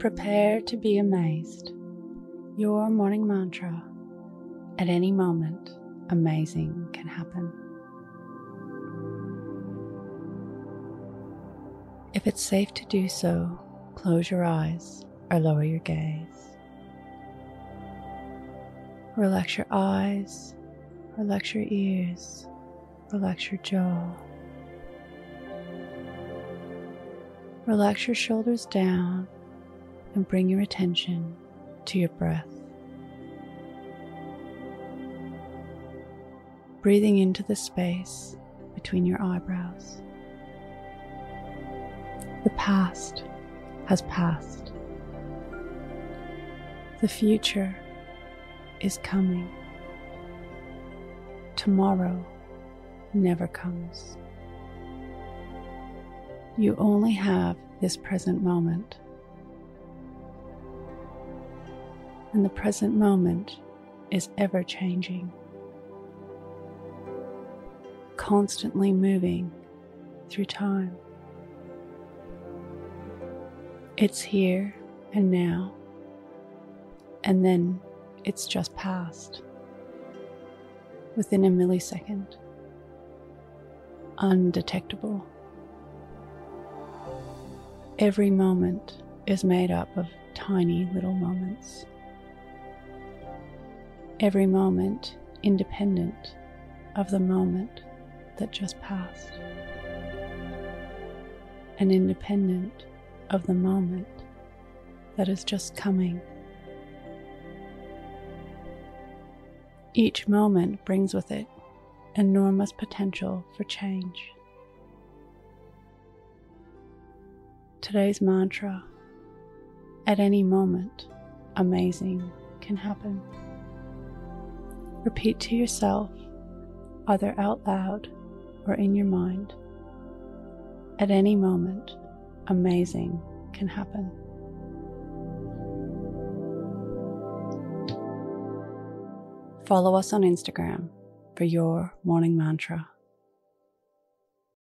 Prepare to be amazed. Your morning mantra at any moment, amazing can happen. If it's safe to do so, close your eyes or lower your gaze. Relax your eyes, relax your ears, relax your jaw. Relax your shoulders down and bring your attention to your breath. Breathing into the space between your eyebrows. The past has passed. The future is coming. Tomorrow never comes. You only have this present moment. And the present moment is ever changing, constantly moving through time. It's here and now, and then it's just past within a millisecond, undetectable. Every moment is made up of tiny little moments. Every moment independent of the moment that just passed, and independent of the moment that is just coming. Each moment brings with it enormous potential for change. Today's mantra at any moment, amazing can happen. Repeat to yourself, either out loud or in your mind. At any moment, amazing can happen. Follow us on Instagram for your morning mantra.